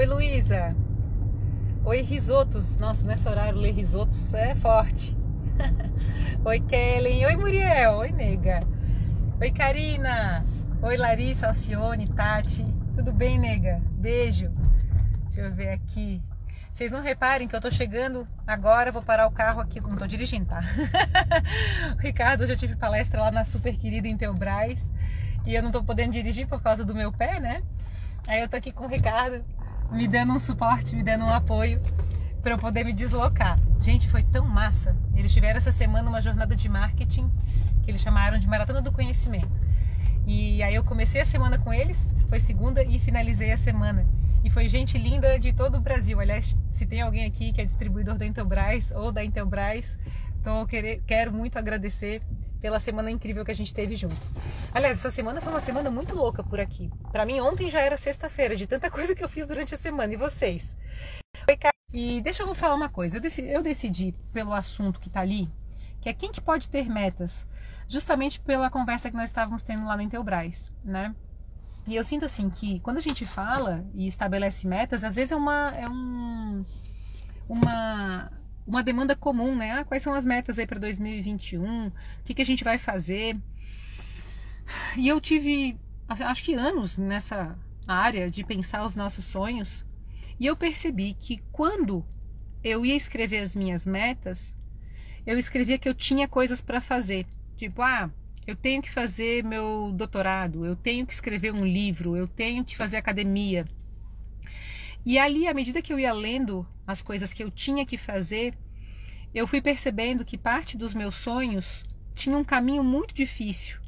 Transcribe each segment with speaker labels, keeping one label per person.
Speaker 1: Oi, Luísa. Oi, risotos. Nossa, nesse horário ler risotos é forte. Oi, Kellen. Oi, Muriel. Oi, nega. Oi, Karina. Oi, Larissa, Alcione, Tati. Tudo bem, nega? Beijo. Deixa eu ver aqui. Vocês não reparem que eu tô chegando agora, vou parar o carro aqui, não tô dirigindo, tá? Ricardo, hoje eu tive palestra lá na super querida Intelbras e eu não tô podendo dirigir por causa do meu pé, né? Aí eu tô aqui com o Ricardo me dando um suporte, me dando um apoio para eu poder me deslocar. Gente, foi tão massa. Eles tiveram essa semana uma jornada de marketing que eles chamaram de Maratona do Conhecimento. E aí eu comecei a semana com eles, foi segunda e finalizei a semana. E foi gente linda de todo o Brasil. Aliás, se tem alguém aqui que é distribuidor da Intelbras ou da Intelbras, então eu quero muito agradecer pela semana incrível que a gente teve junto. Aliás, essa semana foi uma semana muito louca por aqui. Para mim, ontem já era sexta-feira, de tanta coisa que eu fiz durante a semana. E vocês? E deixa eu falar uma coisa. Eu decidi, eu decidi pelo assunto que está ali, que é quem que pode ter metas, justamente pela conversa que nós estávamos tendo lá na Intelbras, né? E eu sinto assim que quando a gente fala e estabelece metas, às vezes é uma é um uma uma demanda comum, né? Ah, quais são as metas aí para 2021? O que, que a gente vai fazer? E eu tive, acho que anos nessa área de pensar os nossos sonhos, e eu percebi que quando eu ia escrever as minhas metas, eu escrevia que eu tinha coisas para fazer. Tipo, ah, eu tenho que fazer meu doutorado, eu tenho que escrever um livro, eu tenho que fazer academia. E ali, à medida que eu ia lendo as coisas que eu tinha que fazer, eu fui percebendo que parte dos meus sonhos tinha um caminho muito difícil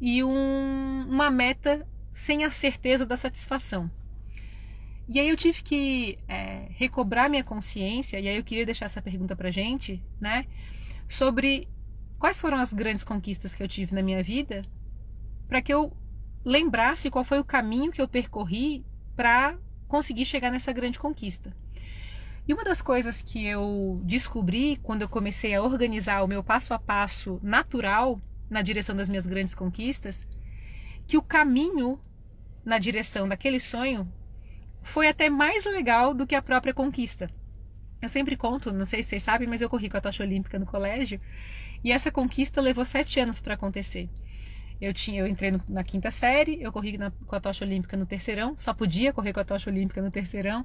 Speaker 1: e um, uma meta sem a certeza da satisfação. E aí eu tive que é, recobrar minha consciência, e aí eu queria deixar essa pergunta pra gente, né? Sobre quais foram as grandes conquistas que eu tive na minha vida, para que eu lembrasse qual foi o caminho que eu percorri para conseguir chegar nessa grande conquista. E uma das coisas que eu descobri quando eu comecei a organizar o meu passo a passo natural na direção das minhas grandes conquistas, que o caminho na direção daquele sonho foi até mais legal do que a própria conquista. Eu sempre conto, não sei se vocês sabem, mas eu corri com a tocha olímpica no colégio e essa conquista levou sete anos para acontecer. Eu tinha, eu entrei no, na quinta série, eu corri na, com a tocha olímpica no terceirão, só podia correr com a tocha olímpica no terceirão.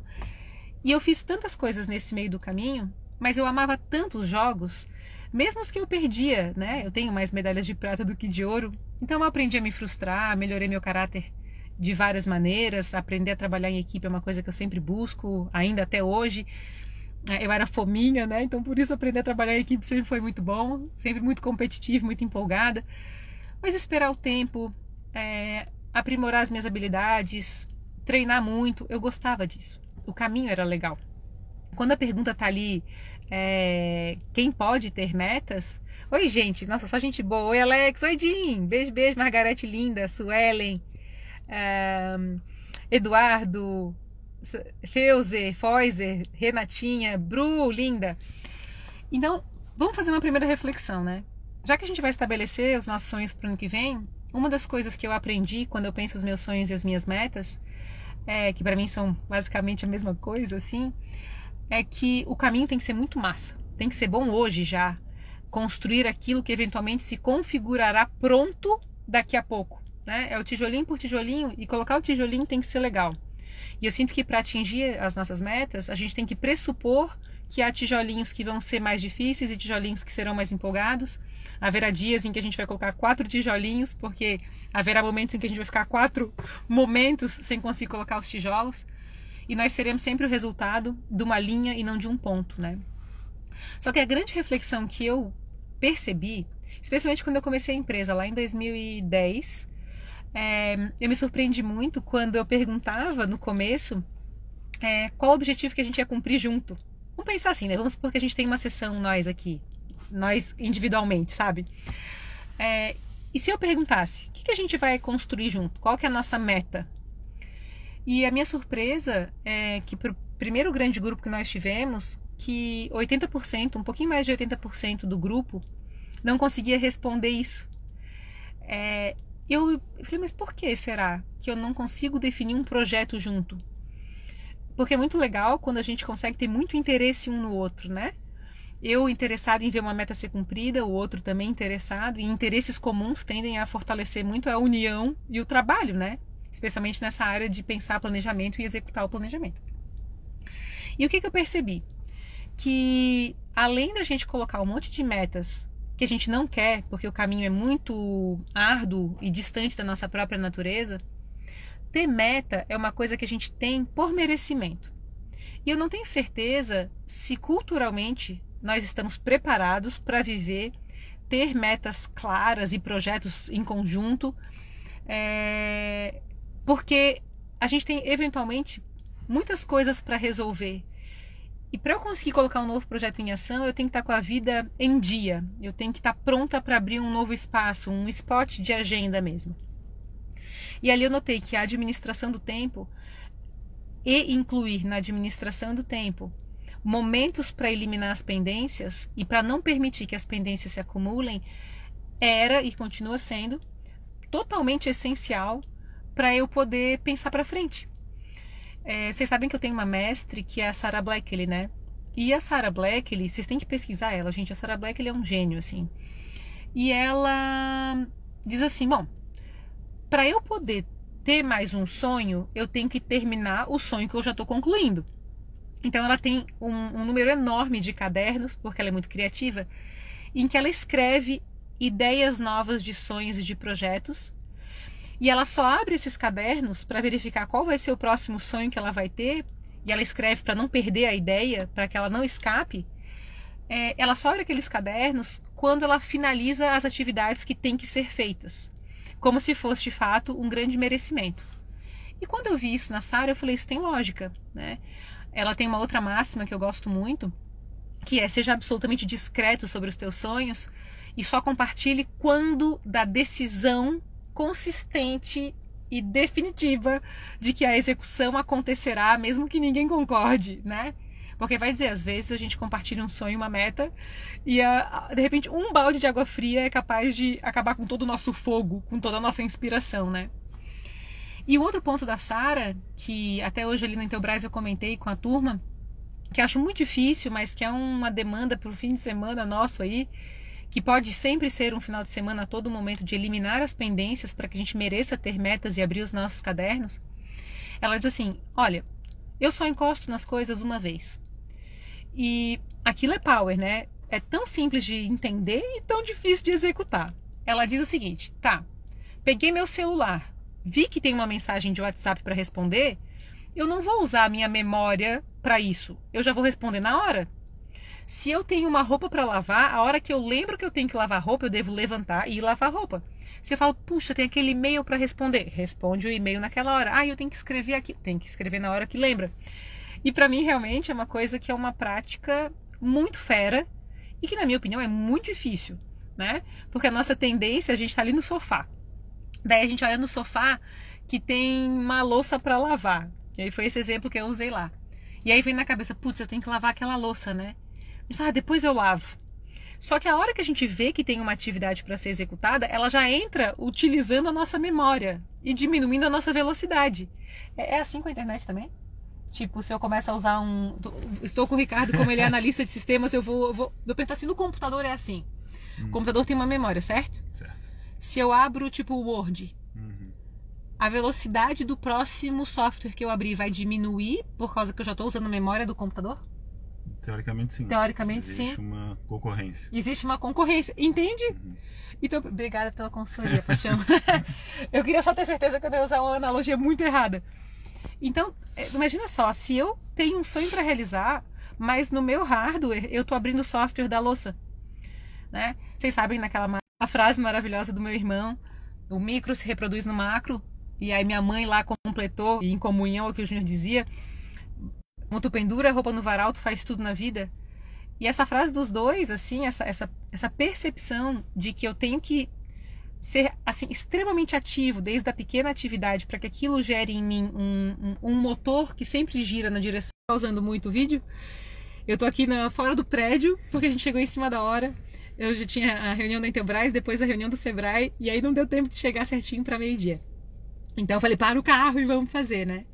Speaker 1: E eu fiz tantas coisas nesse meio do caminho, mas eu amava tanto os jogos mesmo os que eu perdia, né? Eu tenho mais medalhas de prata do que de ouro. Então eu aprendi a me frustrar, melhorei meu caráter de várias maneiras. Aprender a trabalhar em equipe é uma coisa que eu sempre busco, ainda até hoje. É, eu era fominha, né? Então por isso aprender a trabalhar em equipe sempre foi muito bom, sempre muito competitivo, muito empolgada. Mas esperar o tempo, é, aprimorar as minhas habilidades, treinar muito, eu gostava disso. O caminho era legal. Quando a pergunta tá ali, é, quem pode ter metas? Oi, gente, nossa, só gente boa. Oi, Alex. Oi, Jim. Beijo, beijo, Margarete linda, Suelen, um, Eduardo, Feuze, Foiser, Renatinha, Bru, linda. Então, vamos fazer uma primeira reflexão, né? Já que a gente vai estabelecer os nossos sonhos para o ano que vem, uma das coisas que eu aprendi quando eu penso os meus sonhos e as minhas metas, é, que para mim são basicamente a mesma coisa, assim, é que o caminho tem que ser muito massa. Tem que ser bom hoje já. Construir aquilo que eventualmente se configurará pronto daqui a pouco. Né? É o tijolinho por tijolinho e colocar o tijolinho tem que ser legal. E eu sinto que para atingir as nossas metas, a gente tem que pressupor que há tijolinhos que vão ser mais difíceis e tijolinhos que serão mais empolgados. Haverá dias em que a gente vai colocar quatro tijolinhos, porque haverá momentos em que a gente vai ficar quatro momentos sem conseguir colocar os tijolos e nós seremos sempre o resultado de uma linha e não de um ponto, né? Só que a grande reflexão que eu percebi, especialmente quando eu comecei a empresa lá em 2010, é, eu me surpreendi muito quando eu perguntava no começo é, qual o objetivo que a gente ia cumprir junto. Vamos pensar assim, né? Vamos supor que a gente tem uma sessão nós aqui, nós individualmente, sabe? É, e se eu perguntasse, o que, que a gente vai construir junto? Qual que é a nossa meta e a minha surpresa é que para o primeiro grande grupo que nós tivemos, que 80%, um pouquinho mais de 80% do grupo não conseguia responder isso. É, eu falei, mas por que será que eu não consigo definir um projeto junto? Porque é muito legal quando a gente consegue ter muito interesse um no outro, né? Eu interessado em ver uma meta ser cumprida, o outro também interessado, e interesses comuns tendem a fortalecer muito a união e o trabalho, né? Especialmente nessa área de pensar planejamento e executar o planejamento. E o que, que eu percebi? Que além da gente colocar um monte de metas que a gente não quer, porque o caminho é muito árduo e distante da nossa própria natureza, ter meta é uma coisa que a gente tem por merecimento. E eu não tenho certeza se culturalmente nós estamos preparados para viver, ter metas claras e projetos em conjunto, é... porque a gente tem eventualmente muitas coisas para resolver. E para eu conseguir colocar um novo projeto em ação, eu tenho que estar com a vida em dia. Eu tenho que estar pronta para abrir um novo espaço, um spot de agenda mesmo. E ali eu notei que a administração do tempo e incluir na administração do tempo momentos para eliminar as pendências e para não permitir que as pendências se acumulem era e continua sendo totalmente essencial para eu poder pensar para frente. É, vocês sabem que eu tenho uma mestre que é a Sarah Blackley, né? E a Sarah Blackley, vocês têm que pesquisar ela, gente. A Sarah Blackley é um gênio, assim. E ela diz assim: bom, para eu poder ter mais um sonho, eu tenho que terminar o sonho que eu já estou concluindo. Então ela tem um, um, número enorme de cadernos, porque ela é muito criativa, em que ela escreve ideias novas de sonhos e de projetos e ela só abre esses cadernos para verificar qual vai ser o próximo sonho que ela vai ter. E ela escreve para não perder a ideia, para que ela não escape. É, ela só abre aqueles cadernos quando ela finaliza as atividades que têm que ser feitas, como se fosse de fato um grande merecimento. E quando eu vi isso na Sara, eu falei: isso tem lógica, né? Ela tem uma outra máxima que eu gosto muito, que é seja absolutamente discreto sobre os teus sonhos e só compartilhe quando da decisão consistente e definitiva de que a execução acontecerá, mesmo que ninguém concorde, né? Porque vai dizer, às vezes a gente compartilha um sonho, uma meta, e a, de repente um balde de água fria é capaz de acabar com todo o nosso fogo, com toda a nossa inspiração, né? E o outro ponto da Sara, que até hoje ali no Intelbras eu comentei com a turma, que acho muito difícil, mas que é uma demanda para o fim de semana nosso aí, que pode sempre ser um final de semana a todo momento de eliminar as pendências para que a gente mereça ter metas e abrir os nossos cadernos, ela diz assim: Olha, eu só encosto nas coisas uma vez. E aquilo é power, né? É tão simples de entender e tão difícil de executar. Ela diz o seguinte: tá, peguei meu celular, vi que tem uma mensagem de WhatsApp para responder, eu não vou usar a minha memória para isso. Eu já vou responder na hora. Se eu tenho uma roupa para lavar, a hora que eu lembro que eu tenho que lavar roupa, eu devo levantar e ir lavar roupa. Se eu falo, puxa, tem aquele e-mail para responder, responde o e-mail naquela hora. Ah, eu tenho que escrever aqui, tem que escrever na hora que lembra. E para mim realmente é uma coisa que é uma prática muito fera e que na minha opinião é muito difícil, né? Porque a nossa tendência, a gente está ali no sofá. Daí a gente olha no sofá que tem uma louça para lavar. E aí foi esse exemplo que eu usei lá. E aí vem na cabeça, putz, eu tenho que lavar aquela louça, né? Ah, depois eu lavo. Só que a hora que a gente vê que tem uma atividade para ser executada, ela já entra utilizando a nossa memória e diminuindo a nossa velocidade. É, é assim com a internet também? Tipo, se eu começo a usar um. Estou com o Ricardo, como ele é analista de sistemas, eu vou, eu vou, eu perguntar assim: no computador é assim. Hum. O computador tem uma memória, certo? Certo. Se eu abro, tipo, o Word, uhum. a velocidade do próximo software que eu abrir vai diminuir por causa que eu já estou usando a memória do computador?
Speaker 2: Teoricamente sim.
Speaker 1: Teoricamente
Speaker 2: Existe
Speaker 1: sim.
Speaker 2: Existe uma concorrência.
Speaker 1: Existe uma concorrência, entende? Uhum. Então, obrigada pela consultoria, Paixão. eu queria só ter certeza que eu ia usar uma analogia muito errada. Então, é, imagina só, se eu tenho um sonho para realizar, mas no meu hardware eu estou abrindo o software da louça. Né? Vocês sabem naquela a frase maravilhosa do meu irmão, o micro se reproduz no macro, e aí minha mãe lá completou, em comunhão ao que o Júnior dizia, tu pendura roupa no varal, tu faz tudo na vida. E essa frase dos dois, assim, essa, essa, essa percepção de que eu tenho que ser assim extremamente ativo desde a pequena atividade para que aquilo gere em mim um, um, um, motor que sempre gira na direção causando muito vídeo. Eu tô aqui na, fora do prédio porque a gente chegou em cima da hora. Eu já tinha a reunião da Intelbras depois a reunião do Sebrae e aí não deu tempo de chegar certinho para meio dia então eu falei para o carro e vamos fazer né?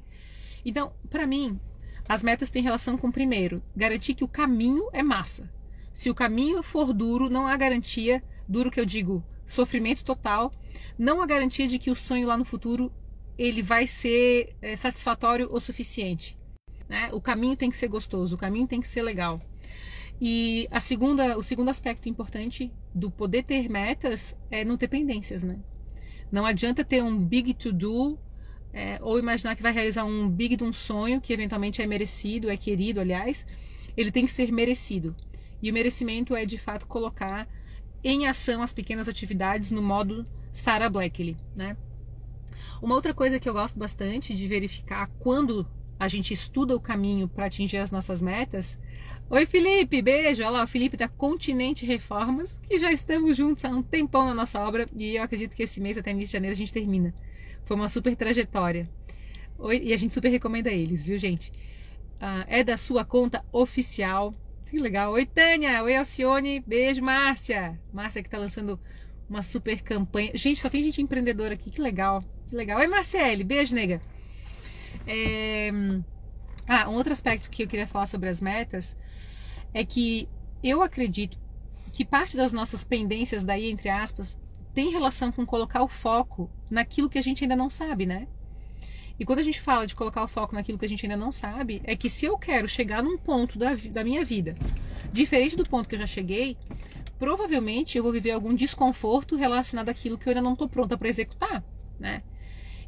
Speaker 1: Então para mim as metas têm relação com, primeiro, garantir que o caminho é massa. Se o caminho for duro, não há garantia, duro que eu digo, sofrimento total, não há garantia de que o sonho lá no futuro ele vai ser é, satisfatório o suficiente. Né? O caminho tem que ser gostoso, o caminho tem que ser legal. E a segunda, o segundo aspecto importante do poder ter metas é não ter pendências, né? Não adianta ter um big to do é, ou imaginar que vai realizar um big de um sonho que eventualmente é merecido, é querido, aliás. Ele tem que ser merecido. E o merecimento é de fato colocar em ação as pequenas atividades no modo Sarah Blackley, né? Uma outra coisa que eu gosto bastante de verificar quando a gente estuda o caminho para atingir as nossas metas. Oi, Felipe, beijo. Olha lá, o Felipe da Continente Reformas, que já estamos juntos há um tempão na nossa obra e eu acredito que esse mês, até início de janeiro, a gente termina. Foi uma super trajetória. Oi, e a gente super recomenda eles, viu, gente? Ah, é da sua conta oficial. Que legal. Oi, Tânia. Oi, Alcione. Beijo, Márcia. Márcia que tá lançando uma super campanha. Gente, só tem gente empreendedora aqui. Que legal. Que legal. Oi, Marcele. Beijo, nega. É... Ah, um outro aspecto que eu queria falar sobre as metas é que eu acredito que parte das nossas pendências daí, entre aspas, tem relação com colocar o foco naquilo que a gente ainda não sabe, né? E quando a gente fala de colocar o foco naquilo que a gente ainda não sabe, é que se eu quero chegar num ponto da, da minha vida diferente do ponto que eu já cheguei, provavelmente eu vou viver algum desconforto relacionado àquilo que eu ainda não estou pronta para executar, né?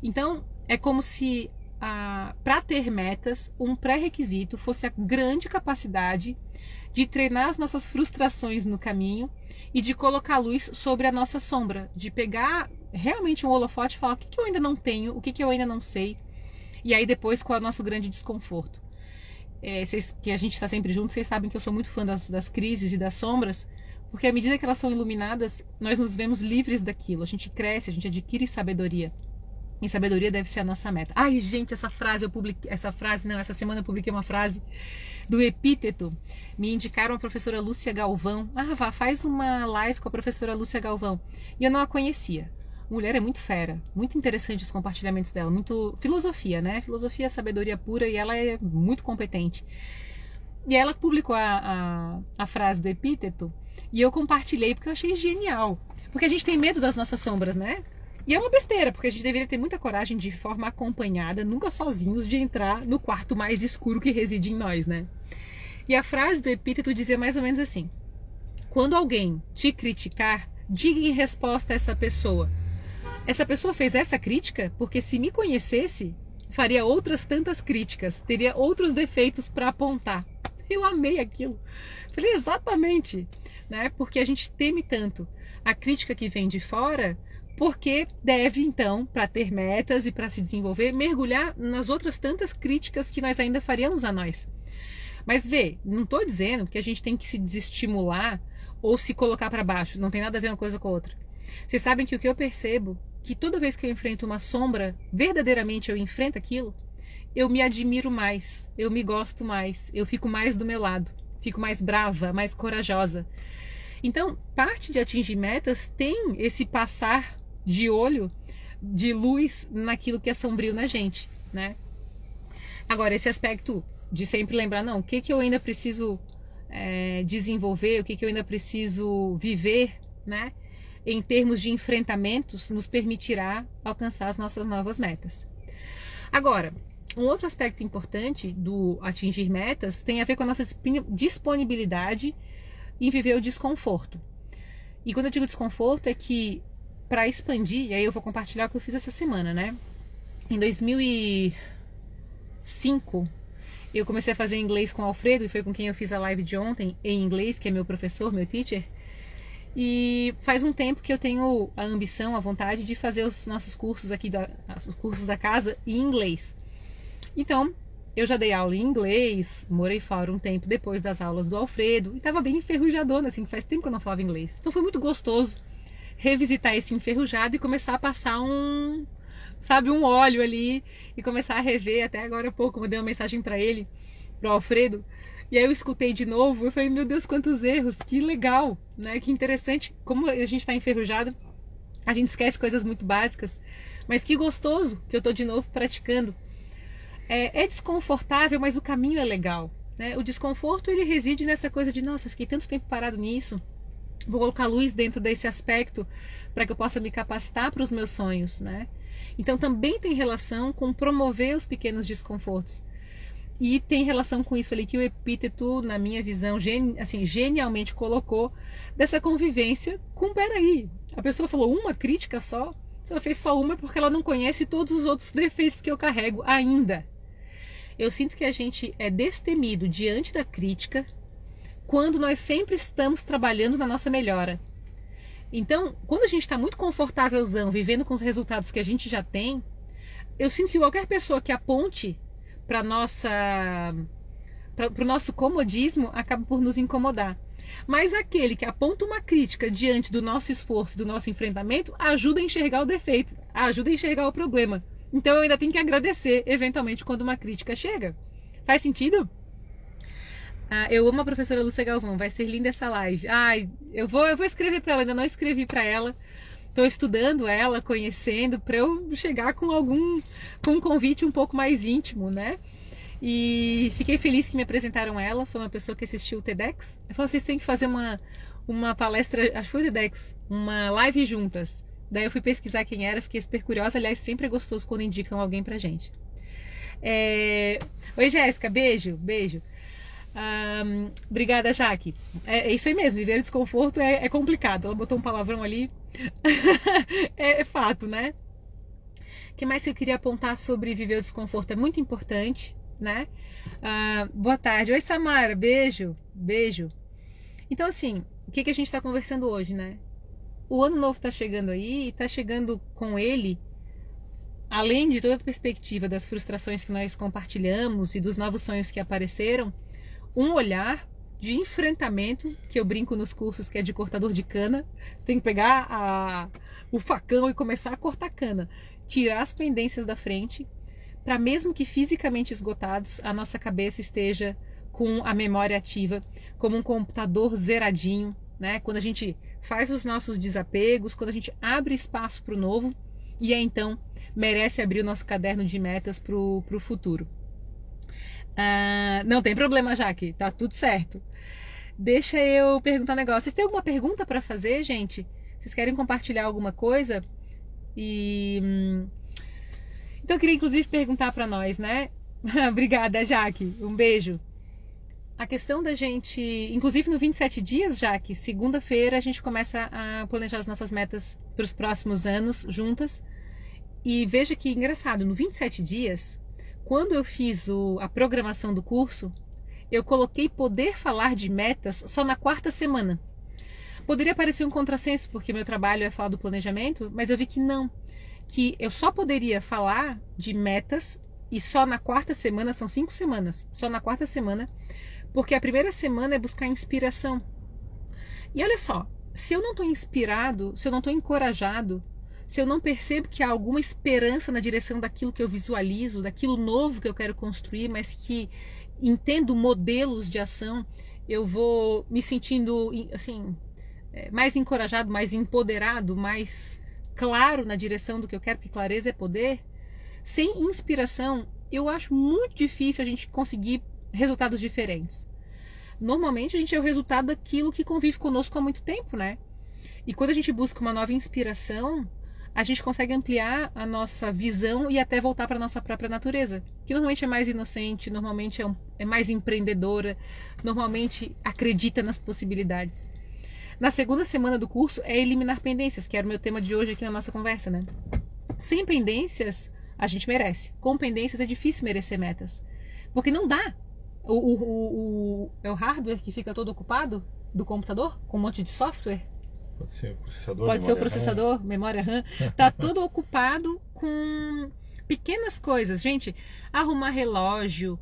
Speaker 1: Então, é como se para ter metas, um pré-requisito fosse a grande capacidade de treinar as nossas frustrações no caminho e de colocar luz sobre a nossa sombra, de pegar realmente um holofote e falar o que, que eu ainda não tenho, o que, que eu ainda não sei, e aí depois qual é o nosso grande desconforto. É, vocês, que a gente está sempre junto, vocês sabem que eu sou muito fã das, das crises e das sombras, porque à medida que elas são iluminadas, nós nos vemos livres daquilo, a gente cresce, a gente adquire sabedoria. E sabedoria deve ser a nossa meta. Ai, gente, essa frase eu publiquei, essa frase não, essa semana eu publiquei uma frase do epíteto. Me indicaram a professora Lúcia Galvão. Ah, vá, faz uma live com a professora Lúcia Galvão. E eu não a conhecia. Mulher é muito fera, muito interessante os compartilhamentos dela, muito filosofia, né? Filosofia é sabedoria pura e ela é muito competente. E ela publicou a, a, a frase do epíteto e eu compartilhei porque eu achei genial. Porque a gente tem medo das nossas sombras, né? E é uma besteira, porque a gente deveria ter muita coragem de forma acompanhada, nunca sozinhos, de entrar no quarto mais escuro que reside em nós, né? E a frase do epíteto dizia mais ou menos assim: Quando alguém te criticar, diga em resposta a essa pessoa: Essa pessoa fez essa crítica porque se me conhecesse, faria outras tantas críticas, teria outros defeitos para apontar. Eu amei aquilo. Falei exatamente, né? Porque a gente teme tanto a crítica que vem de fora porque deve então, para ter metas e para se desenvolver, mergulhar nas outras tantas críticas que nós ainda faríamos a nós. Mas vê, não estou dizendo que a gente tem que se desestimular ou se colocar para baixo, não tem nada a ver uma coisa com a outra. Vocês sabem que o que eu percebo, que toda vez que eu enfrento uma sombra, verdadeiramente eu enfrento aquilo, eu me admiro mais, eu me gosto mais, eu fico mais do meu lado, fico mais brava, mais corajosa. Então, parte de atingir metas tem esse passar de olho, de luz naquilo que é sombrio na gente, né? Agora, esse aspecto de sempre lembrar, não, o que, que eu ainda preciso é, desenvolver, o que, que eu ainda preciso viver, né? Em termos de enfrentamentos, nos permitirá alcançar as nossas novas metas. Agora, um outro aspecto importante do atingir metas tem a ver com a nossa disponibilidade em viver o desconforto. E quando eu digo desconforto, é que para expandir, e aí eu vou compartilhar o que eu fiz essa semana, né? Em 2005, eu comecei a fazer inglês com o Alfredo, e foi com quem eu fiz a live de ontem em inglês, que é meu professor, meu teacher. E faz um tempo que eu tenho a ambição, a vontade de fazer os nossos cursos aqui, da, os cursos da casa em inglês. Então, eu já dei aula em inglês, morei fora um tempo depois das aulas do Alfredo, e estava bem enferrujadona, assim, faz tempo que eu não falava inglês. Então foi muito gostoso revisitar esse enferrujado e começar a passar um, sabe, um óleo ali e começar a rever. Até agora há pouco, mandei uma mensagem para ele, pro Alfredo, e aí eu escutei de novo, eu falei, meu Deus, quantos erros, que legal, né? Que interessante, como a gente está enferrujado, a gente esquece coisas muito básicas, mas que gostoso que eu tô de novo praticando. é, é desconfortável, mas o caminho é legal. Né? O desconforto ele reside nessa coisa de nossa, fiquei tanto tempo parado nisso. Vou colocar luz dentro desse aspecto para que eu possa me capacitar para os meus sonhos, né? Então também tem relação com promover os pequenos desconfortos. E tem relação com isso ali que o epíteto, na minha visão, assim, genialmente colocou dessa convivência com peraí. A pessoa falou uma crítica só, se ela fez só uma é porque ela não conhece todos os outros defeitos que eu carrego ainda. Eu sinto que a gente é destemido diante da crítica quando nós sempre estamos trabalhando na nossa melhora. Então, quando a gente está muito confortávelzão, vivendo com os resultados que a gente já tem, eu sinto que qualquer pessoa que aponte para nossa para o nosso comodismo acaba por nos incomodar. Mas aquele que aponta uma crítica diante do nosso esforço, do nosso enfrentamento, ajuda a enxergar o defeito, ajuda a enxergar o problema. Então eu ainda tenho que agradecer, eventualmente, quando uma crítica chega. Faz sentido? Ah, eu amo a professora Lúcia Galvão, vai ser linda essa live. Ai, eu vou, eu vou escrever para ela, ainda não escrevi para ela. Estou estudando ela, conhecendo, para eu chegar com algum com um convite um pouco mais íntimo, né? E fiquei feliz que me apresentaram ela. Foi uma pessoa que assistiu o TEDx. Eu falei, vocês têm que fazer uma, uma palestra, acho que foi o TEDx, uma live juntas. Daí eu fui pesquisar quem era, fiquei super curiosa. Aliás, sempre é gostoso quando indicam alguém pra gente. É... Oi, Jéssica, beijo, beijo. Um, obrigada, Jaque. É, é, isso aí mesmo, viver desconforto é, é, complicado. Ela botou um palavrão ali. é, é, fato, né? O que mais que eu queria apontar sobre viver o desconforto? É muito importante, né? Uh, boa tarde. Oi, Samara. Beijo, beijo. Então, assim, o que, que a gente está conversando hoje, né? o ano novo está chegando aí e está chegando com ele, além de toda a perspectiva das frustrações que nós compartilhamos e dos novos sonhos que apareceram, um olhar de enfrentamento, que eu brinco nos cursos que é de cortador de cana. Você tem que pegar a, o facão e começar a cortar cana, tirar as pendências da frente, para mesmo que fisicamente esgotados, a nossa cabeça esteja com a memória ativa, como um computador zeradinho, né? Quando a gente faz os nossos desapegos, quando a gente abre espaço para o novo e é então merece abrir o nosso caderno de metas para o futuro. Ah, não tem problema, Jaque, tá tudo certo. Deixa eu perguntar um negócio. Vocês têm alguma pergunta para fazer, gente? Vocês querem compartilhar alguma coisa? E hum, então eu queria inclusive perguntar para nós, né? Obrigada, Jaque. Um beijo a questão da gente, inclusive no 27 dias, já que segunda-feira a gente começa a planejar as nossas metas para os próximos anos juntas. E veja que engraçado, no 27 dias, quando eu fiz o, a programação do curso, eu coloquei poder falar de metas só na quarta semana. Poderia parecer um contrassenso, porque meu trabalho é falar do planejamento, mas eu vi que não. Que eu só poderia falar de metas e só na quarta semana, são cinco semanas, só na quarta semana, porque a primeira semana é buscar inspiração. E olha só, se eu não estou inspirado, se eu não estou encorajado, se eu não percebo que há alguma esperança na direção daquilo que eu visualizo, daquilo novo que eu quero construir, mas que entendo modelos de ação, eu vou me sentindo assim é, mais encorajado, mais empoderado, mais claro na direção do que eu quero, porque clareza é poder. Sem inspiração, eu acho muito difícil a gente conseguir resultados diferentes. Normalmente a gente é o resultado daquilo que convive conosco há muito tempo, né? E quando a gente busca uma nova inspiração, a gente consegue ampliar a nossa visão e até voltar para a nossa própria natureza, que normalmente é mais inocente, normalmente é, um, é mais empreendedora, normalmente acredita nas possibilidades. Na segunda semana do curso é eliminar pendências, que era o meu tema de hoje aqui na nossa conversa, né? Sem pendências, a gente merece. Com pendências é difícil merecer metas. Porque não dá. O, o, o, é o hardware que fica todo ocupado do computador com um monte de software?
Speaker 2: Pode ser o processador.
Speaker 1: Pode ser o processador, RAM. memória RAM. Tá tudo ocupado com pequenas coisas, gente. Arrumar relógio,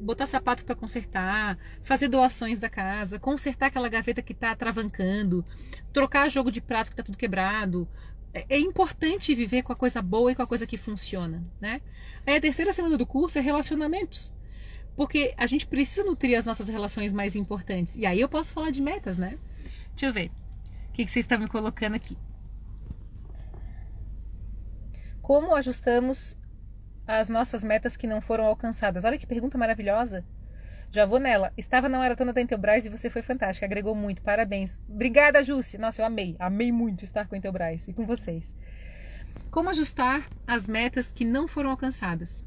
Speaker 1: botar sapato para consertar, fazer doações da casa, consertar aquela gaveta que está travancando, trocar jogo de prato que está tudo quebrado. É, é importante viver com a coisa boa e com a coisa que funciona, né? Aí a terceira semana do curso é relacionamentos. Porque a gente precisa nutrir as nossas relações mais importantes. E aí eu posso falar de metas, né? Deixa eu ver. O que, vocês estão me colocando aqui? Como ajustamos as nossas metas que não foram alcançadas? Olha que pergunta maravilhosa. Já vou nela. Estava na maratona da Intelbras e você foi fantástica, agregou muito. Parabéns. Obrigada, Jússi. Nossa, eu amei. Amei muito estar com a Intelbras e com vocês. Como ajustar as metas que não foram alcançadas?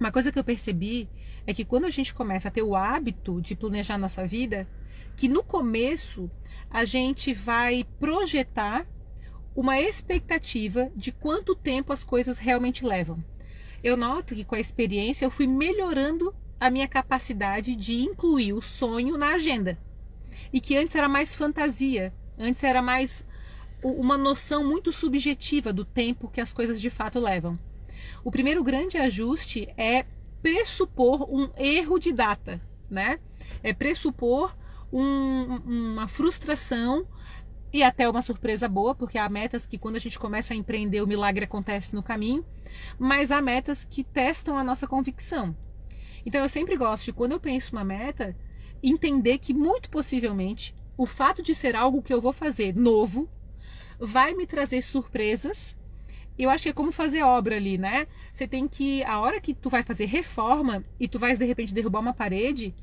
Speaker 1: Uma coisa que eu percebi é que quando a gente começa a ter o hábito de planejar nossa vida, que no começo a gente vai projetar uma expectativa de quanto tempo as coisas realmente levam. Eu noto que com a experiência eu fui melhorando a minha capacidade de incluir o sonho na agenda. E que antes era mais fantasia, antes era mais uma noção muito subjetiva do tempo que as coisas de fato levam. O primeiro grande ajuste é pressupor um erro de data, né? É pressupor um, uma frustração e até uma surpresa boa, porque há metas que quando a gente começa a empreender o milagre acontece no caminho, mas há metas que testam a nossa convicção. Então eu sempre gosto de quando eu penso uma meta, entender que muito possivelmente o fato de ser algo que eu vou fazer novo vai me trazer surpresas. Eu acho que é como fazer obra ali, né? Você tem que a hora que tu vai fazer reforma e tu vais de repente derrubar uma parede,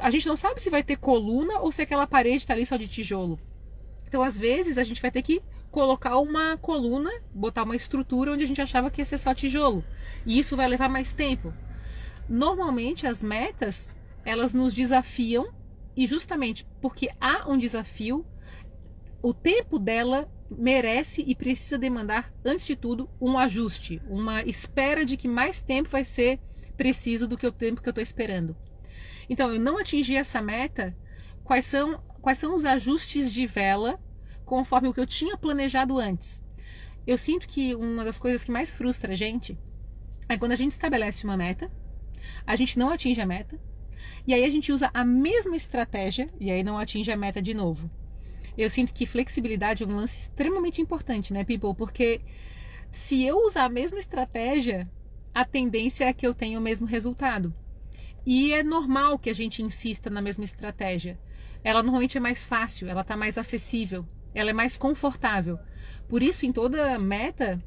Speaker 1: a gente não sabe se vai ter coluna ou se aquela parede está ali só de tijolo. Então, às vezes, a gente vai ter que colocar uma coluna, botar uma estrutura onde a gente achava que ia ser só tijolo. E isso vai levar mais tempo. Normalmente, as metas, elas nos desafiam e justamente porque há um desafio, o tempo dela merece e precisa demandar, antes de tudo, um ajuste, uma espera de que mais tempo vai ser preciso do que o tempo que eu estou esperando. Então, eu não atingi essa meta, quais são quais são os ajustes de vela conforme o que eu tinha planejado antes. Eu sinto que uma das coisas que mais frustra a gente é quando a gente estabelece uma meta, a gente não atinge a meta, e aí a gente usa a mesma estratégia e aí não atinge a meta de novo. Eu sinto que flexibilidade é um lance extremamente importante, né, people? Porque se eu usar a mesma estratégia, a tendência é que eu tenha o mesmo resultado. E é normal que a gente insista na mesma estratégia ela normalmente é mais fácil, ela está mais acessível, ela é mais confortável. Por isso, em toda meta,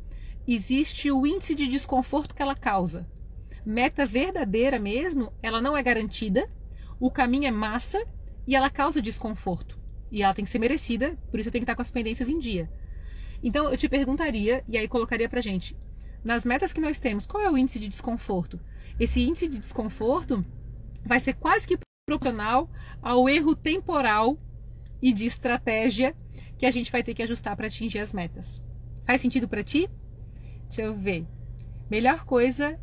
Speaker 1: existe o índice de desconforto que ela causa. Meta verdadeira mesmo, ela não é garantida, o caminho é massa e ela causa desconforto. E ela tem que ser merecida, por isso tenho que estar com as pendências em dia. Então eu te perguntaria, e aí colocaria pra gente, nas metas que nós temos, qual é o índice de desconforto? Esse índice de desconforto vai ser quase que proporcional ao erro temporal e de estratégia que a gente vai ter que ajustar para atingir as metas. Faz sentido para ti? Deixa eu ver. Melhor coisa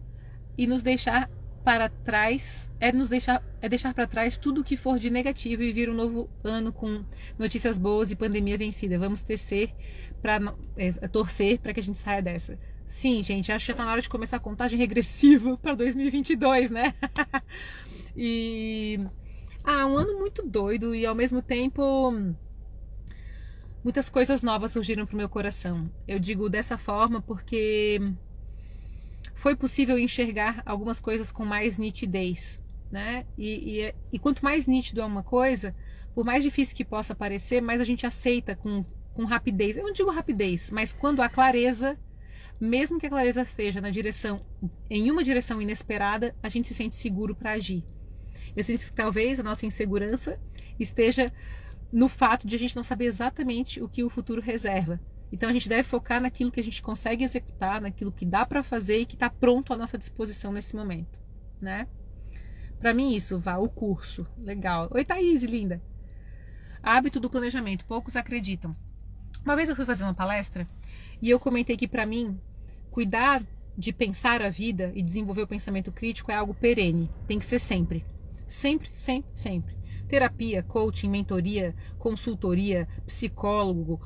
Speaker 1: e nos deixar para trás é nos deixar é deixar para trás tudo o que for de negativo e vir um novo ano com notícias boas e pandemia vencida. Vamos tecer para é, torcer para que a gente saia dessa. Sim, gente, acho que já tá na hora de começar a contagem regressiva para 2022, né? E. Ah, um ano muito doido e ao mesmo tempo. Muitas coisas novas surgiram para o meu coração. Eu digo dessa forma porque foi possível enxergar algumas coisas com mais nitidez, né? E, e, e, quanto mais nítido é uma coisa, por mais difícil que possa parecer, mais a gente aceita com, com rapidez. Eu não digo rapidez, mas quando há clareza, mesmo que a clareza esteja na direção, em uma direção inesperada, a gente se sente seguro para agir. Eu sinto que talvez a nossa insegurança esteja no fato de a gente não saber exatamente o que o futuro reserva. Então a gente deve focar naquilo que a gente consegue executar, naquilo que dá para fazer e que está pronto à nossa disposição nesse momento, né? Para mim isso, vá, o curso, legal. Oi Thaís, linda. Hábito do planejamento, poucos acreditam. Uma vez eu fui fazer uma palestra e eu comentei que para mim cuidar de pensar a vida e desenvolver o pensamento crítico é algo perene, tem que ser sempre. Sempre, sempre, sempre. Terapia, coaching, mentoria, consultoria, psicólogo,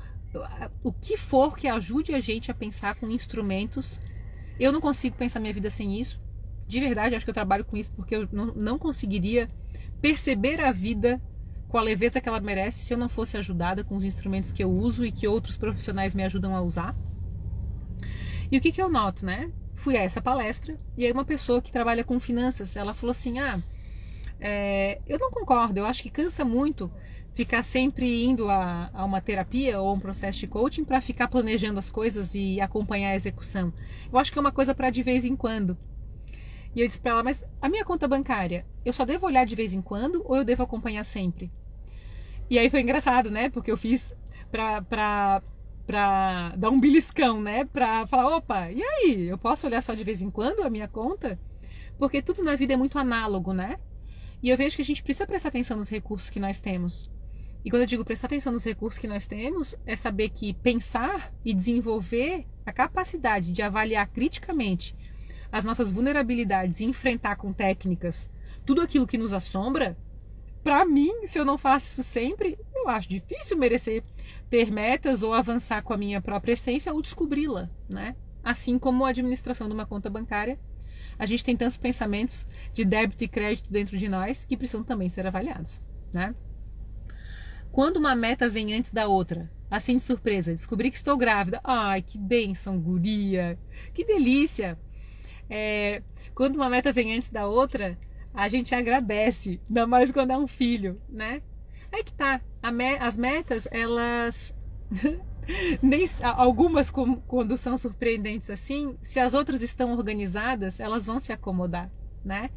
Speaker 1: o que for que ajude a gente a pensar com instrumentos. Eu não consigo pensar minha vida sem isso. De verdade, acho que eu trabalho com isso porque eu não, não conseguiria perceber a vida com a leveza que ela merece se eu não fosse ajudada com os instrumentos que eu uso e que outros profissionais me ajudam a usar. E o que, que eu noto, né? Fui a essa palestra e aí uma pessoa que trabalha com finanças, ela falou assim: ah, é, eu não concordo, eu acho que cansa muito ficar sempre indo a, a uma terapia ou um processo de coaching para ficar planejando as coisas e acompanhar a execução. Eu acho que é uma coisa para de vez em quando. E eu disse para ela, mas a minha conta bancária, eu só devo olhar de vez em quando ou eu devo acompanhar sempre? E aí foi engraçado, né? Porque eu fiz pra, pra dar um beliscão, né? Pra falar, opa, e aí? Eu posso olhar só de vez em quando a minha conta? Porque tudo na vida é muito análogo, né? E eu vejo que a gente precisa prestar atenção nos recursos que nós temos. E quando eu digo prestar atenção nos recursos que nós temos, é saber que pensar e desenvolver a capacidade de avaliar criticamente as nossas vulnerabilidades e enfrentar com técnicas tudo aquilo que nos assombra, para mim, se eu não faço isso sempre, eu acho difícil merecer ter metas ou avançar com a minha própria essência ou descobri-la, né? Assim como a administração de uma conta bancária, a gente tem tantos pensamentos de débito e crédito dentro de nós que precisam também ser avaliados, né? Quando uma meta vem antes da outra, assim de surpresa, descobri que estou grávida. Ai, que bênção, guria! Que delícia! é, quando uma meta vem antes da outra, a gente agradece, ainda mais quando é um filho, né? É que tá. Me, as metas, elas. nem algumas quando são surpreendentes assim, se as outras estão organizadas, elas vão se acomodar, né?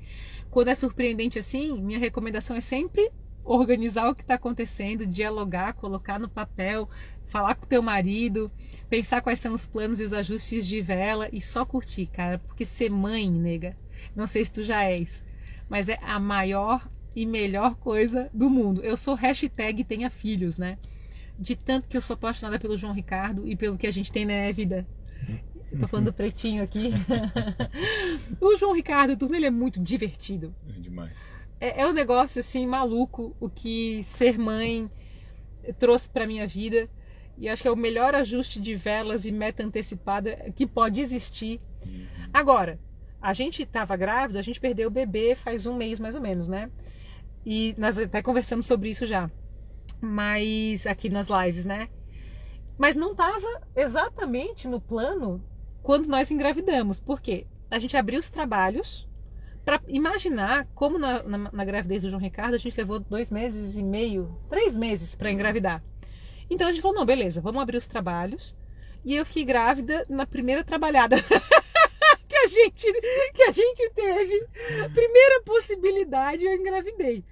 Speaker 1: Quando é surpreendente assim, minha recomendação é sempre organizar o que está acontecendo, dialogar, colocar no papel, falar com teu marido, pensar quais são os planos e os ajustes de vela e só curtir, cara, porque ser mãe, nega, não sei se tu já és, mas é a maior e melhor coisa do mundo. Eu sou hashtag tenha filhos, né? De tanto que eu sou apaixonada pelo João Ricardo e pelo que a gente tem na vida. Tô falando do pretinho aqui. o João Ricardo, turma, ele é muito divertido.
Speaker 2: É demais.
Speaker 1: É, é um negócio assim maluco o que ser mãe trouxe para minha vida. E acho que é o melhor ajuste de velas e meta antecipada que pode existir. Uhum. Agora, a gente estava grávida, a gente perdeu o bebê faz um mês mais ou menos, né? E nós até conversamos sobre isso já. Mas aqui nas lives, né? Mas não estava exatamente no plano quando nós engravidamos. Por quê? A gente abriu os trabalhos para imaginar como na, na, na, gravidez do João Ricardo a gente levou dois meses e meio, três meses para engravidar. Então a gente falou, não, beleza, vamos abrir os trabalhos. E eu fiquei grávida na primeira trabalhada que a gente que a gente teve. Primeira possibilidade, eu engravidei.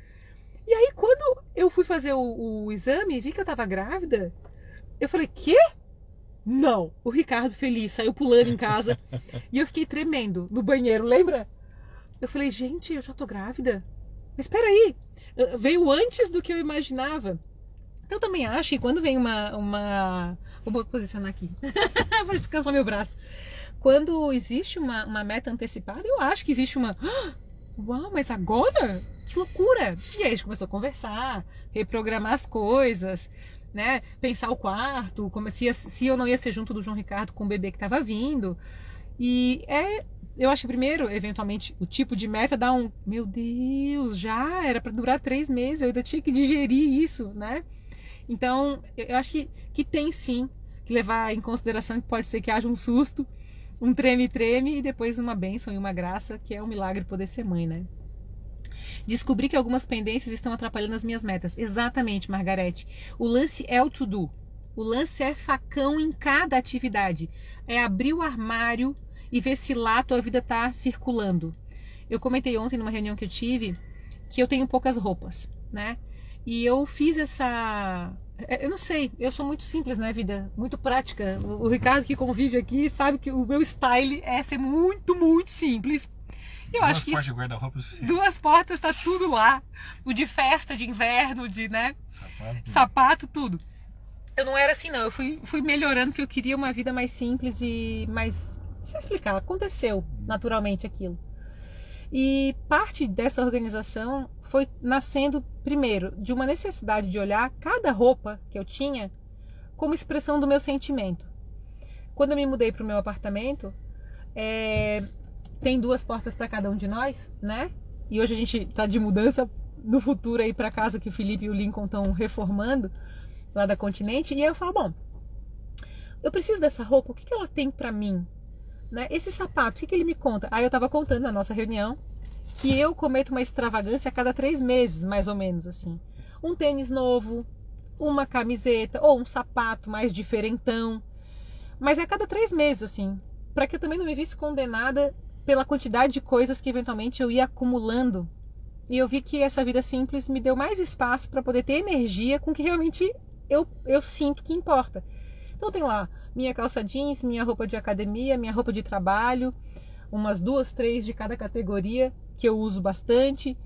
Speaker 1: E aí quando eu fui fazer o, o exame e vi que eu tava grávida, eu falei, quê? Não, o Ricardo feliz saiu pulando em casa e eu fiquei tremendo no banheiro, lembra? Eu falei, gente, eu já tô grávida. Mas espera aí, veio antes do que eu imaginava. Então eu também acho que quando vem uma. uma... Vou posicionar aqui para descansar meu braço. Quando existe uma, uma meta antecipada, eu acho que existe uma. Uau, mas agora? Que loucura! E aí a gente começou a conversar, reprogramar as coisas, né? Pensar o quarto, como se, se eu não ia ser junto do João Ricardo com o bebê que estava vindo. E é, eu acho que primeiro, eventualmente, o tipo de meta dá um, meu Deus, já era para durar três meses, eu ainda tinha que digerir isso, né? Então, eu acho que, que tem sim que levar em consideração que pode ser que haja um susto, um treme-treme e depois uma bênção e uma graça, que é um milagre poder ser mãe, né? Descobri que algumas pendências estão atrapalhando as minhas metas. Exatamente, Margarete. O lance é o to-do. O lance é facão em cada atividade. É abrir o armário e ver se lá a tua vida está circulando. Eu comentei ontem numa reunião que eu tive que eu tenho poucas roupas, né? E eu fiz essa. É, eu não sei, eu sou muito simples na vida, muito prática. O Ricardo que convive aqui sabe que o meu style é ser muito, muito simples.
Speaker 2: Eu duas acho que isso, guarda-roupa
Speaker 1: duas portas tá tudo lá. O de festa, de inverno, de né, sapato, sapato tudo. Eu não era assim não, eu fui, fui melhorando porque eu queria uma vida mais simples e mais, sei explicar, aconteceu naturalmente aquilo. E parte dessa organização foi nascendo, primeiro, de uma necessidade de olhar cada roupa que eu tinha como expressão do meu sentimento. Quando eu me mudei para o meu apartamento, é, tem duas portas para cada um de nós, né? E hoje a gente está de mudança no futuro aí para casa que o Felipe e o Lincoln estão reformando lá da Continente. E aí eu falo, bom, eu preciso dessa roupa, o que, que ela tem para mim? Né? Esse sapato, o que, que ele me conta? Aí eu estava contando na nossa reunião que eu cometo uma extravagância a cada três meses, mais ou menos assim. um tênis novo, uma camiseta ou um sapato mais diferentão. Mas é a cada três meses, assim, para que eu também não me visse condenada pela quantidade de coisas que eventualmente eu ia acumulando. E eu vi que essa vida simples me deu mais espaço para poder ter energia com que realmente eu, eu sinto que importa. Então tem lá minha calça jeans, minha roupa de academia, minha roupa de trabalho, umas duas, três de cada categoria que eu uso bastante.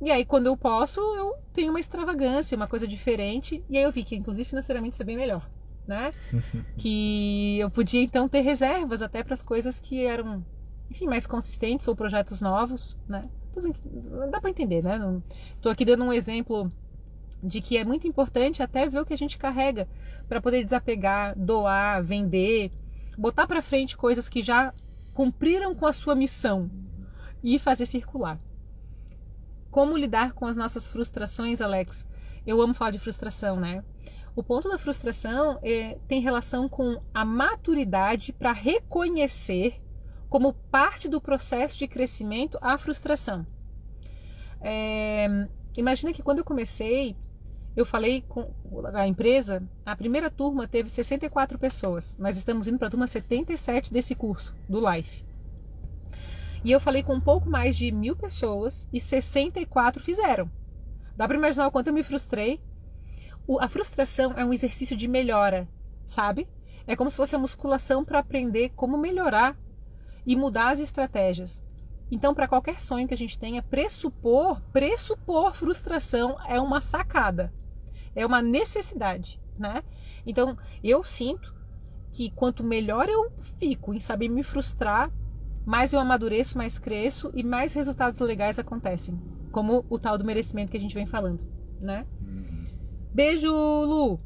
Speaker 1: E aí, quando eu posso, eu tenho uma extravagância, uma coisa diferente. E aí eu vi que, inclusive, financeiramente isso é bem melhor, né? que eu podia, então, ter reservas até para as coisas que eram, enfim, mais consistentes ou projetos novos, né? Dá para entender, né? Estou aqui dando um exemplo de que é muito importante até ver o que a gente carrega para poder desapegar, doar, vender, botar para frente coisas que já cumpriram com a sua missão e fazer circular. Como lidar com as nossas frustrações, Alex? Eu amo falar de frustração, né? O ponto da frustração é, tem relação com a maturidade para reconhecer como parte do processo de crescimento a frustração. É, imagina que quando eu comecei, eu falei com a empresa, a primeira turma teve 64 pessoas. Nós estamos indo para a turma 77 desse curso, do Life. E eu falei com um pouco mais de mil pessoas e 64 fizeram. Dá para imaginar o quanto eu me frustrei? O, a frustração é um exercício de melhora, sabe? É como se fosse a musculação para aprender como melhorar e mudar as estratégias. Então, para qualquer sonho que a gente tenha, pressupor, pressupor frustração é uma sacada é uma necessidade, né? Então, eu sinto que quanto melhor eu fico em saber me frustrar, mais eu amadureço, mais cresço e mais resultados legais acontecem. Como o tal do merecimento que a gente vem falando, né? Beijo, Lu!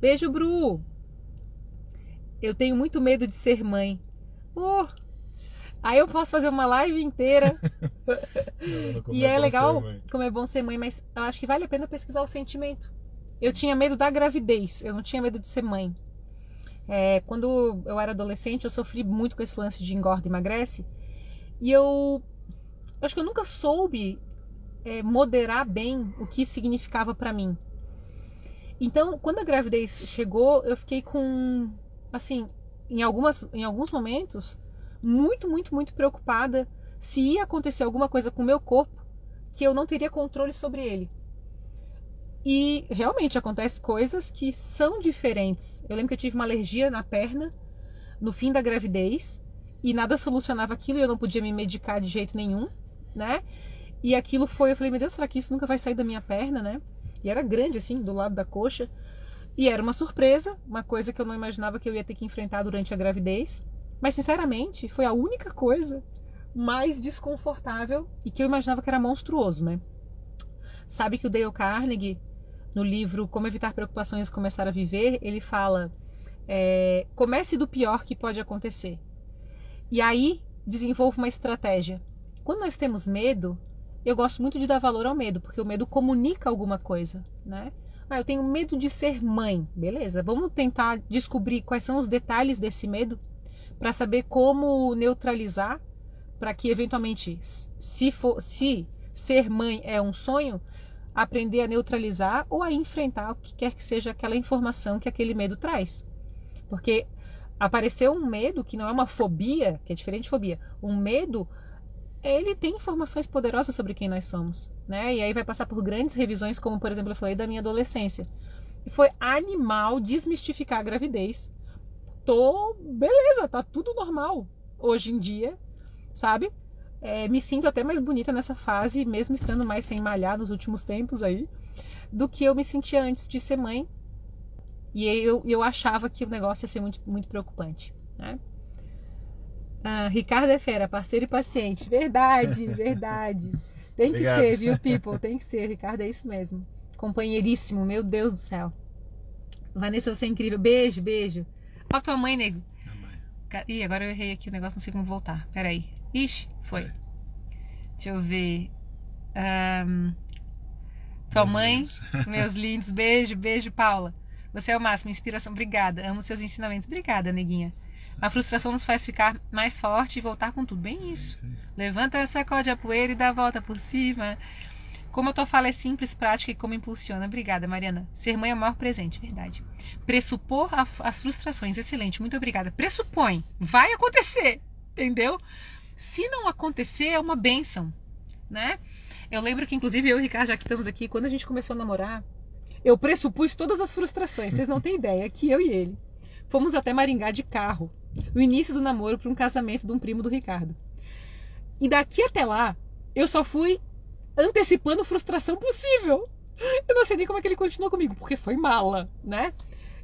Speaker 1: Beijo, Bru! Eu tenho muito medo de ser mãe. Oh, Aí eu posso fazer uma live inteira. Não, e é, é legal como é bom ser mãe, mas eu acho que vale a pena pesquisar o sentimento. Eu tinha medo da gravidez, eu não tinha medo de ser mãe. É, quando eu era adolescente, eu sofri muito com esse lance de engorda e emagrece. E eu, eu acho que eu nunca soube é, moderar bem o que significava para mim. Então, quando a gravidez chegou, eu fiquei com, assim, em, algumas, em alguns momentos, muito, muito, muito preocupada se ia acontecer alguma coisa com o meu corpo que eu não teria controle sobre ele. E realmente acontece coisas que são diferentes. Eu lembro que eu tive uma alergia na perna no fim da gravidez e nada solucionava aquilo e eu não podia me medicar de jeito nenhum, né? E aquilo foi, eu falei, meu Deus, será que isso nunca vai sair da minha perna, né? E era grande assim, do lado da coxa. E era uma surpresa, uma coisa que eu não imaginava que eu ia ter que enfrentar durante a gravidez. Mas, sinceramente, foi a única coisa mais desconfortável e que eu imaginava que era monstruoso, né? Sabe que o Dale Carnegie, no livro Como Evitar Preocupações e Começar a Viver, ele fala: é, comece do pior que pode acontecer. E aí desenvolva uma estratégia. Quando nós temos medo, eu gosto muito de dar valor ao medo, porque o medo comunica alguma coisa, né? Ah, eu tenho medo de ser mãe. Beleza, vamos tentar descobrir quais são os detalhes desse medo para saber como neutralizar, para que eventualmente, se, for, se ser mãe é um sonho, aprender a neutralizar ou a enfrentar o que quer que seja aquela informação que aquele medo traz. Porque apareceu um medo que não é uma fobia, que é diferente de fobia. Um medo, ele tem informações poderosas sobre quem nós somos, né? E aí vai passar por grandes revisões, como por exemplo eu falei da minha adolescência. E foi animal desmistificar a gravidez tô, beleza, tá tudo normal hoje em dia, sabe? É, me sinto até mais bonita nessa fase, mesmo estando mais sem malhar nos últimos tempos aí, do que eu me sentia antes de ser mãe. E eu, eu achava que o negócio ia ser muito, muito preocupante, né? Ah, Ricardo é fera, parceiro e paciente. Verdade, verdade. Tem que Obrigado. ser, viu, people? Tem que ser. Ricardo é isso mesmo. Companheiríssimo, meu Deus do céu. Vanessa, você é incrível. Beijo, beijo. A tua mãe, nego? Mãe. Ih, agora eu errei aqui o negócio, não sei como voltar. Pera aí. Ixi, foi. Deixa eu ver. Um, tua meus mãe, lindos. meus lindos. Beijo, beijo, Paula. Você é o máximo, inspiração. Obrigada. Amo seus ensinamentos. Obrigada, neguinha. A frustração nos faz ficar mais forte e voltar com tudo. Bem isso. Levanta, sacode a poeira e dá a volta por cima. Como a tua fala é simples, prática e como impulsiona. Obrigada, Mariana. Ser mãe é o maior presente, verdade. Pressupor as frustrações. Excelente, muito obrigada. Pressupõe. Vai acontecer, entendeu? Se não acontecer, é uma benção, né? Eu lembro que, inclusive, eu e o Ricardo, já que estamos aqui, quando a gente começou a namorar, eu pressupus todas as frustrações. Vocês não têm ideia, que eu e ele fomos até Maringá de carro, no início do namoro, para um casamento de um primo do Ricardo. E daqui até lá, eu só fui antecipando frustração possível. Eu não sei nem como é que ele continuou comigo, porque foi mala, né?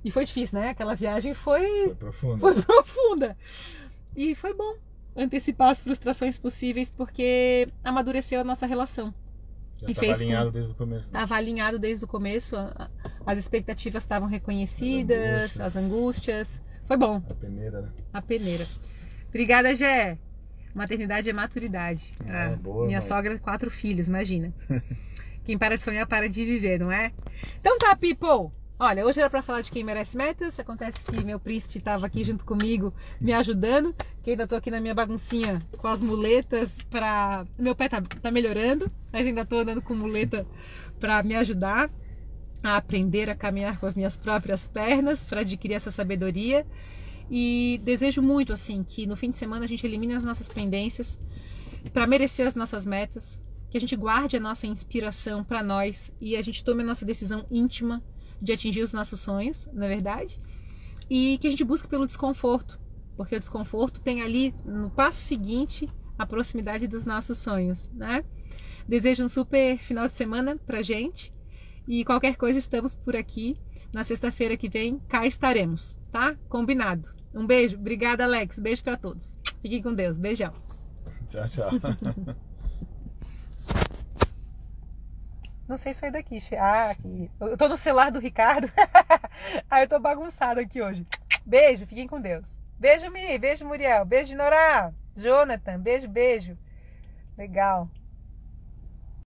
Speaker 1: E foi difícil, né? Aquela viagem foi.
Speaker 2: Foi profunda.
Speaker 1: Foi profunda. E foi bom antecipar as frustrações possíveis, porque amadureceu a nossa relação.
Speaker 2: Já estava alinhado com... desde o começo.
Speaker 1: Estava né? alinhado desde o começo, as expectativas estavam reconhecidas, as angústias. as angústias. Foi bom.
Speaker 2: A peneira, né?
Speaker 1: A peneira. Obrigada, Gé. Maternidade é maturidade.
Speaker 2: É, ah, boa,
Speaker 1: minha
Speaker 2: mãe.
Speaker 1: sogra, quatro filhos, imagina. Quem para de sonhar, para de viver, não é? Então tá, people! Olha, hoje era para falar de quem merece metas. Acontece que meu príncipe estava aqui junto comigo, me ajudando. Que ainda tô aqui na minha baguncinha com as muletas para meu pé tá, tá melhorando, mas ainda tô andando com muleta para me ajudar a aprender a caminhar com as minhas próprias pernas, para adquirir essa sabedoria. E desejo muito assim que no fim de semana a gente elimine as nossas pendências para merecer as nossas metas, que a gente guarde a nossa inspiração para nós e a gente tome a nossa decisão íntima de atingir os nossos sonhos, na é verdade, e que a gente busque pelo desconforto, porque o desconforto tem ali no passo seguinte a proximidade dos nossos sonhos, né? Desejo um super final de semana pra gente e qualquer coisa estamos por aqui. Na sexta-feira que vem cá estaremos, tá? Combinado. Um beijo. Obrigada, Alex. Beijo para todos. Fiquem com Deus. Beijão.
Speaker 2: Tchau, tchau.
Speaker 1: Não sei sair daqui. Ah, aqui. Eu tô no celular do Ricardo. Aí eu tô bagunçado aqui hoje. Beijo, fiquem com Deus. Beijo, Mi. Beijo, Muriel. Beijo, Norá. Jonathan. Beijo, beijo. Legal.